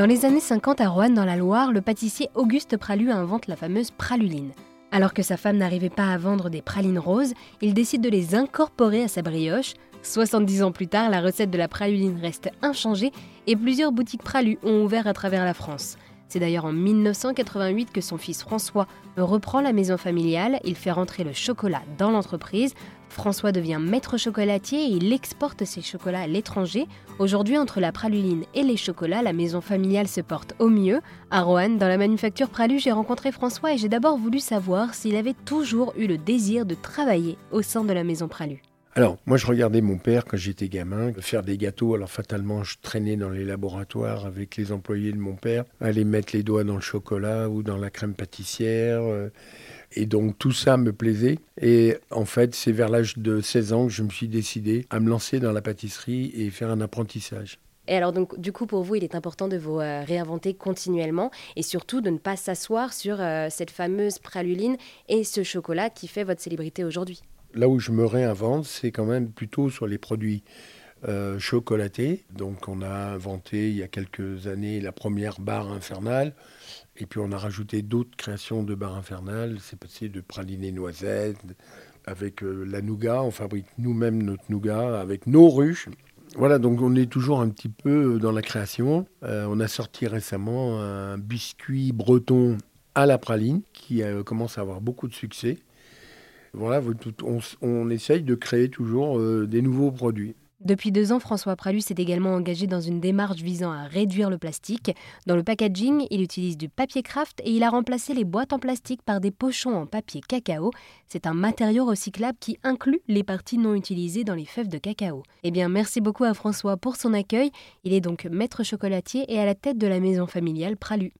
Dans les années 50 à Roanne dans la Loire, le pâtissier Auguste Pralu invente la fameuse praluline. Alors que sa femme n'arrivait pas à vendre des pralines roses, il décide de les incorporer à sa brioche. 70 ans plus tard, la recette de la praluline reste inchangée et plusieurs boutiques Pralu ont ouvert à travers la France. C'est d'ailleurs en 1988 que son fils François reprend la maison familiale, il fait rentrer le chocolat dans l'entreprise. François devient maître chocolatier et il exporte ses chocolats à l'étranger. Aujourd'hui, entre la praluline et les chocolats, la maison familiale se porte au mieux. À Roanne, dans la manufacture Pralu, j'ai rencontré François et j'ai d'abord voulu savoir s'il avait toujours eu le désir de travailler au sein de la maison Pralu. Alors, moi, je regardais mon père quand j'étais gamin faire des gâteaux. Alors, fatalement, je traînais dans les laboratoires avec les employés de mon père, aller mettre les doigts dans le chocolat ou dans la crème pâtissière. Euh, et donc, tout ça me plaisait. Et en fait, c'est vers l'âge de 16 ans que je me suis décidé à me lancer dans la pâtisserie et faire un apprentissage. Et alors, donc, du coup, pour vous, il est important de vous euh, réinventer continuellement et surtout de ne pas s'asseoir sur euh, cette fameuse praluline et ce chocolat qui fait votre célébrité aujourd'hui là où je me réinvente, c'est quand même plutôt sur les produits euh, chocolatés. Donc on a inventé il y a quelques années la première barre infernale. Et puis on a rajouté d'autres créations de barres infernales. C'est passé de praliné noisette avec euh, la nougat. On fabrique nous-mêmes notre nougat avec nos ruches. Voilà, donc on est toujours un petit peu dans la création. Euh, on a sorti récemment un biscuit breton à la praline qui commence à avoir beaucoup de succès. Voilà, on, essaye de créer toujours euh, des nouveaux produits. Depuis deux ans, François Pralu s'est également engagé dans une démarche visant à réduire le plastique. Dans le packaging, il utilise du papier craft et il a remplacé les boîtes en plastique par des pochons en papier cacao. C'est un matériau recyclable qui inclut les parties non utilisées dans les fèves de cacao. Eh bien, merci beaucoup à François pour son accueil. Il est donc maître chocolatier et à la tête de la maison familiale Pralu.